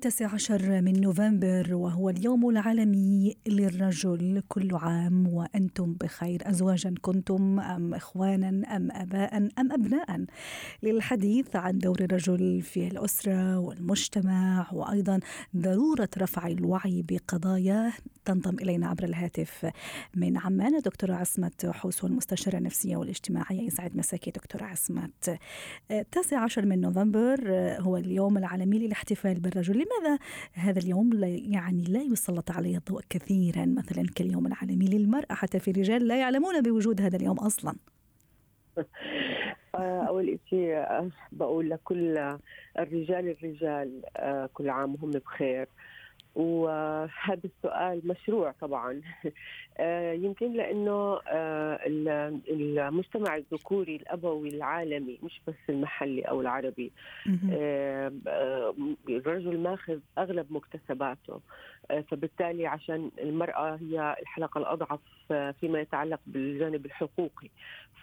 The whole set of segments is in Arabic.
التاسع عشر من نوفمبر وهو اليوم العالمي للرجل كل عام. وأنتم بخير أزواجا كنتم أم إخوانا أم أباء أم أبناء؟ للحديث عن دور الرجل في الأسرة والمجتمع وأيضا ضرورة رفع الوعي بقضايا تنضم إلينا عبر الهاتف من عمان دكتورة عصمت حوس المستشارة النفسية والاجتماعية. يسعد مساكي دكتورة عصمت. التاسع عشر من نوفمبر هو اليوم العالمي للاحتفال بالرجل لماذا هذا اليوم لا يعني لا يسلط عليه الضوء كثيرا مثلا كاليوم العالمي للمرأة حتى في رجال لا يعلمون بوجود هذا اليوم أصلا؟ آه، أول شيء آه، بقول لكل الرجال الرجال آه، كل عام وهم بخير. وهذا السؤال مشروع طبعا. يمكن لأنه آه، المجتمع الذكوري الأبوي العالمي مش بس المحلي أو العربي آه، الرجل ماخذ أغلب مكتسباته فبالتالي عشان المرأة هي الحلقة الأضعف فيما يتعلق بالجانب الحقوقي.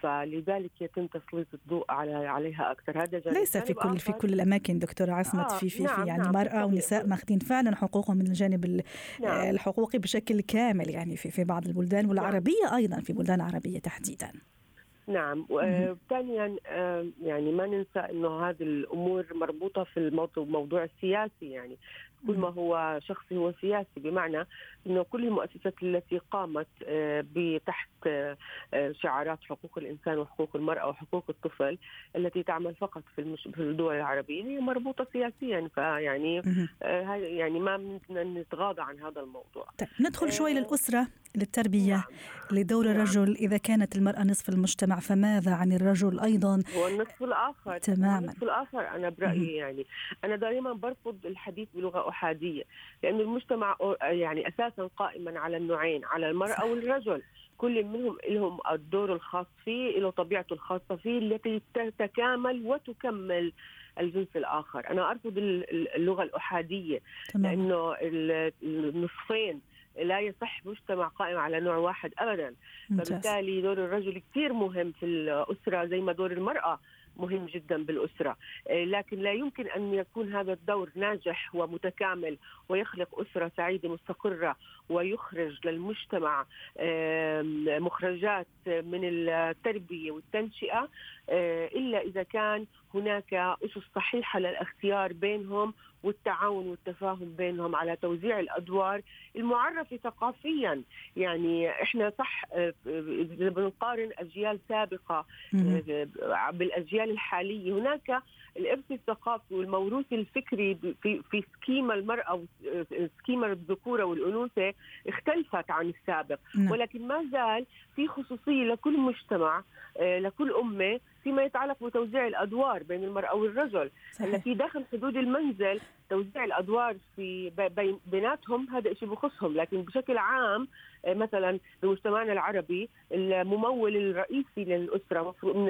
فلذلك يتم تسليط الضوء على عليها أكثر. هذا جانب ليس في كل في كل الأماكن دكتورة عصمت آه في في, نعم في يعني نعم مرأة ونساء ماخذين فعلا حقوقهم من الجانب نعم. الحقوقي بشكل كامل يعني في في بعض البلدان. والعربية نعم أيضا في بلدان عربية تحديدا. نعم وثانيا يعني ما ننسى إنه هذه الأمور مربوطة في الموضوع السياسي. يعني كل ما هو شخصي هو سياسي بمعنى إنه كل المؤسسات التي قامت آه، بتحت آه، شعارات حقوق الإنسان وحقوق المرأة وحقوق الطفل التي تعمل فقط في في الدول العربية هي مربوطة سياسيا. فيعني آه، يعني ما نتغاضى عن هذا الموضوع. طيب ندخل شوي للأسرة. للتربية نعم. لدور نعم. الرجل إذا كانت المرأة نصف المجتمع فماذا عن الرجل أيضا؟ هو النصف الآخر تماما النصف الآخر أنا برأيي يعني أنا دائما برفض الحديث بلغة أحادية لأن المجتمع يعني أساسا قائما على النوعين على المرأة والرجل كل منهم لهم الدور الخاص فيه له طبيعته الخاصة فيه التي تتكامل وتكمل الجنس الآخر أنا أرفض اللغة الأحادية تمام. لأنه النصفين لا يصح مجتمع قائم على نوع واحد ابدا. فبالتالي دور الرجل كثير مهم في الأسرة زي ما دور المرأة مهم جدا بالأسرة. آه، لكن لا يمكن أن يكون هذا الدور ناجح ومتكامل ويخلق أسرة سعيدة مستقرة ويخرج للمجتمع مخرجات من التربية والتنشئة. آه، إلا إذا كان هناك أسس صحيحة للاختيار بينهم والتعاون والتفاهم بينهم على توزيع الأدوار المعرفة ثقافيا. يعني إحنا صح آه، اذا بنقارن أجيال سابقة آه، بالأجيال الحالية. هناك الإرث الثقافي والموروث الفكري في في سكيما المرأة سكيما الذكورة والأنوثة اختلفت عن السابق. نعم. ولكن ما زال في خصوصية لكل مجتمع آه، لكل أمة فيما يتعلق بتوزيع الأدوار بين المرأة والرجل هلا في داخل حدود المنزل توزيع الأدوار في بيناتهم هذا شيء بخصهم. لكن بشكل عام آه، مثلا بمجتمعنا العربي الممول الرئيسي للأسرة من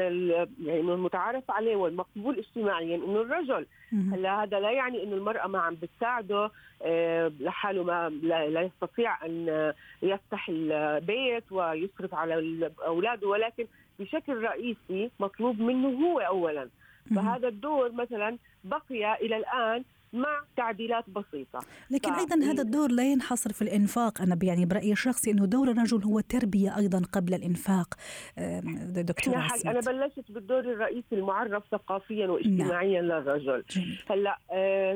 يعني المتعارف عليه والمقبول اجتماعيا إنه الرجل. هلا هذا لا يعني إنه المرأة ما عم بتساعده آه، لحاله ما لا يستطيع أن يفتح البيت ويصرف على اولاده ولكن بشكل رئيسي مطلوب منه هو اولا. فهذا الدور مثلا بقي إلى الآن مع تعديلات بسيطة. لكن ف... أيضا هذا الدور لا ينحصر في الإنفاق. أنا يعني برأيي الشخصي أنه دور الرجل هو تربية أيضا قبل الإنفاق. دكتور أنا بلشت بالدور الرئيسي المعرف ثقافيا واجتماعيا نعم. للرجل هلأ آه،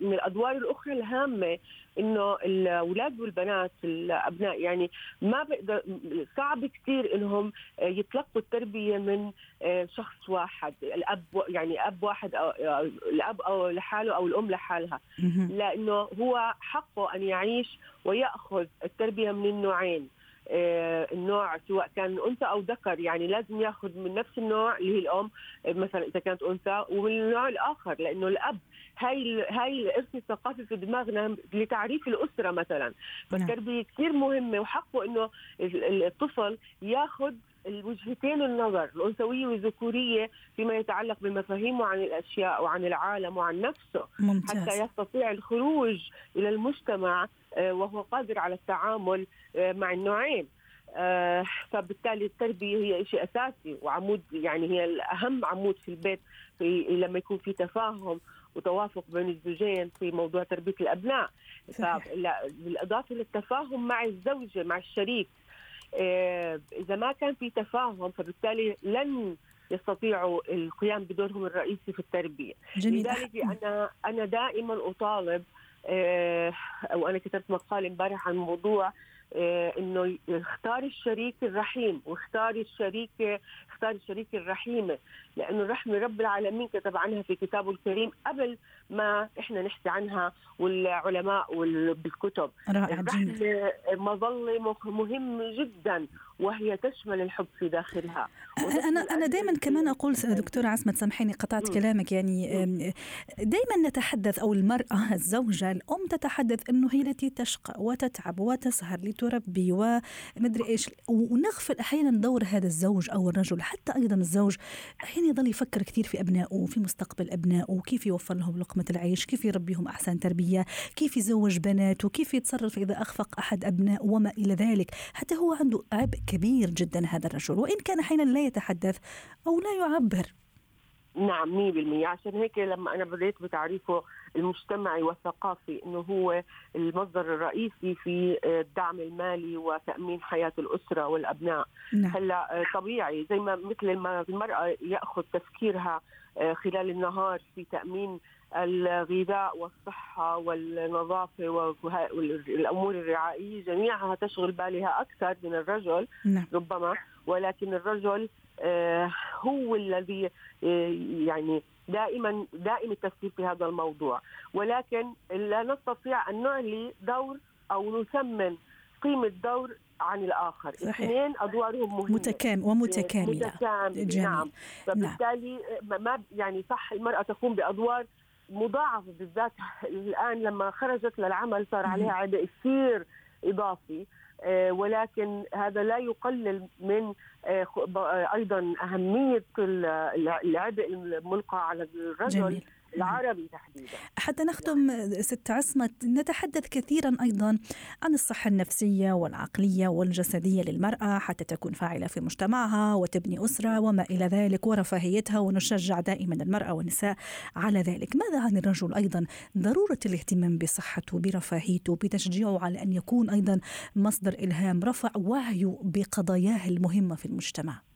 من الأدوار الأخرى الهامة إنه الأولاد والبنات الأبناء يعني ما بقدر صعب كثير انهم يتلقوا التربية من آه، شخص واحد الأب يعني أب واحد أو الأب أو لحاله أو الأم لحالها. لأنه هو حقه أن يعيش ويأخذ التربية من النوعين آه، النوع سواء كان أنثى أو ذكر. يعني لازم يأخذ من نفس النوع اللي هي الأم مثلا إذا كانت أنثى ومن النوع الآخر لأنه الأب هاي هاي الارث الثقافي في دماغنا لتعريف الأسرة مثلا نعم. فالتربية كثير مهمة وحقه إنه الطفل ياخذ الوجهتين النظر الأنثوية والذكورية فيما يتعلق بمفاهيمه عن الأشياء وعن العالم وعن نفسه ممتاز. حتى يستطيع الخروج إلى المجتمع آه، وهو قادر على التعامل آه، مع النوعين آه، فبالتالي التربية هي شيء أساسي وعمود يعني هي الأهم عمود في البيت في لما يكون في تفاهم وتوافق بين الزوجين في موضوع تربية الأبناء. بالإضافة للتفاهم مع الزوجة مع الشريك آه، إذا ما كان في تفاهم فبالتالي لن يستطيعوا القيام بدورهم الرئيسي في التربية. جميل. لذلك أنا أنا دائما أطالب آه، أو أنا كتبت مقال امبارح عن موضوع آه، إنه اختار الشريك الرحيم واختار الشريك اختار الشريك الرحيمه لأنه الرحمه رب العالمين كتب عنها في كتابه الكريم قبل ما إحنا نحكي عنها والعلماء بالكتب. رائع الرحمة مظلة مهم جدا وهي تشمل الحب في داخلها. أنا أنا دائما كمان أقول دكتورة عصمت سامحيني قطعت م. كلامك يعني دائما نتحدث أو المرأة الزوجة الأم تتحدث إنه هي التي تشقى وتتعب وتسهر لتربي ومدري إيش ونغفل أحيانا دور هذا الزوج أو الرجل حتى أيضا الزوج أحيانا يظل يفكر كثير في أبنائه في مستقبل أبنائه كيف يوفر لهم لقمة العيش كيف يربيهم أحسن تربية كيف يزوج بناته كيف يتصرف إذا أخفق أحد أبنائه وما إلى ذلك. حتى هو عنده عبء كبير جدا هذا الرجل وإن كان أحيانا لا يتحدث أو لا يعبر. نعم 100% عشان هيك لما أنا بديت بتعريفه المجتمعي والثقافي إنه هو المصدر الرئيسي في الدعم المالي وتأمين حياة الأسرة والأبناء. نعم. هلا طبيعي زي ما مثل ما المرأة يأخذ تفكيرها آه، خلال النهار في تأمين الغذاء والصحة والنظافة والأمور الرعائية جميعها تشغل بالها أكثر من الرجل نعم. ربما ولكن الرجل آه، هو الذي آه، يعني دائما دائم التفكير في هذا الموضوع ولكن لا نستطيع أن نعلي دور أو نثمن قيمة دور عن الآخر صحيح. اثنين أدوارهم مهمة متكامل ومتكاملة متكاملة نعم. نعم فبالتالي نعم. ما يعني صح المرأة تقوم بأدوار مضاعفة بالذات الآن لما خرجت للعمل صار عليها عبء كثير إضافي. آه، ولكن هذا لا يقلل من آه، أيضا أهمية العبء الملقى على الرجل. جميل. العربي تحديدا. حتى نختم ست عصمت نتحدث كثيرا أيضا عن الصحة النفسية والعقلية والجسدية للمرأة حتى تكون فاعلة في مجتمعها وتبني أسرة وما إلى ذلك ورفاهيتها ونشجع دائما المرأة والنساء على ذلك. ماذا عن الرجل أيضا؟ ضرورة الاهتمام بصحته برفاهيته بتشجيعه على أن يكون أيضا مصدر إلهام رفع وعيه بقضاياه المهمة في المجتمع.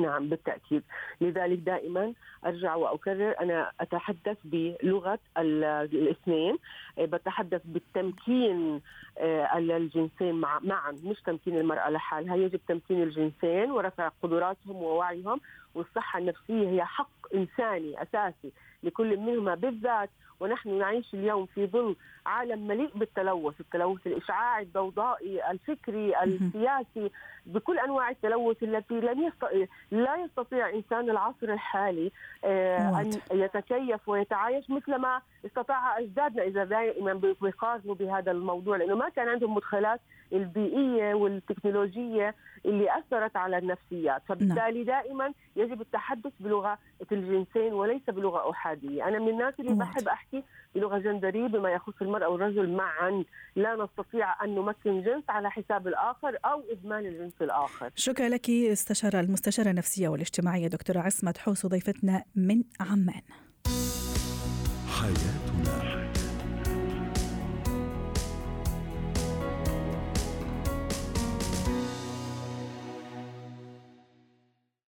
نعم بالتأكيد. لذلك دائما أرجع وأكرر أنا أتحدث بلغة الاثنين. بتحدث بالتمكين إيه، الجنسين معا مش تمكين المرأة لحالها يجب تمكين الجنسين ورفع قدراتهم ووعيهم والصحة النفسية هي حق إنساني أساسي لكل منهما بالذات ونحن نعيش اليوم في ظل عالم مليء بالتلوث، التلوث الإشعاعي، الضوضائي، الفكري، السياسي، بكل أنواع التلوث التي لم يستطيع لا يستطيع إنسان العصر الحالي آه، أن يتكيف ويتعايش مثل ما استطاع أجدادنا إذا دائما بيقارنوا بهذا الموضوع لأنه ما كان عندهم مدخلات البيئية والتكنولوجية اللي أثرت على النفسيات، فبالتالي نعم. دائما يجب التحدث بلغة الجنسين وليس بلغة أحادية، أنا من الناس اللي بحب أحكي بلغة جندريه بما يخص المرأة والرجل معا، لا نستطيع أن نمكن جنس على حساب الآخر أو اهمال الجنس الآخر. شكرا لك استشارة المستشارة النفسية والاجتماعية دكتورة عصمت حوس ضيفتنا من عمان. حياتنا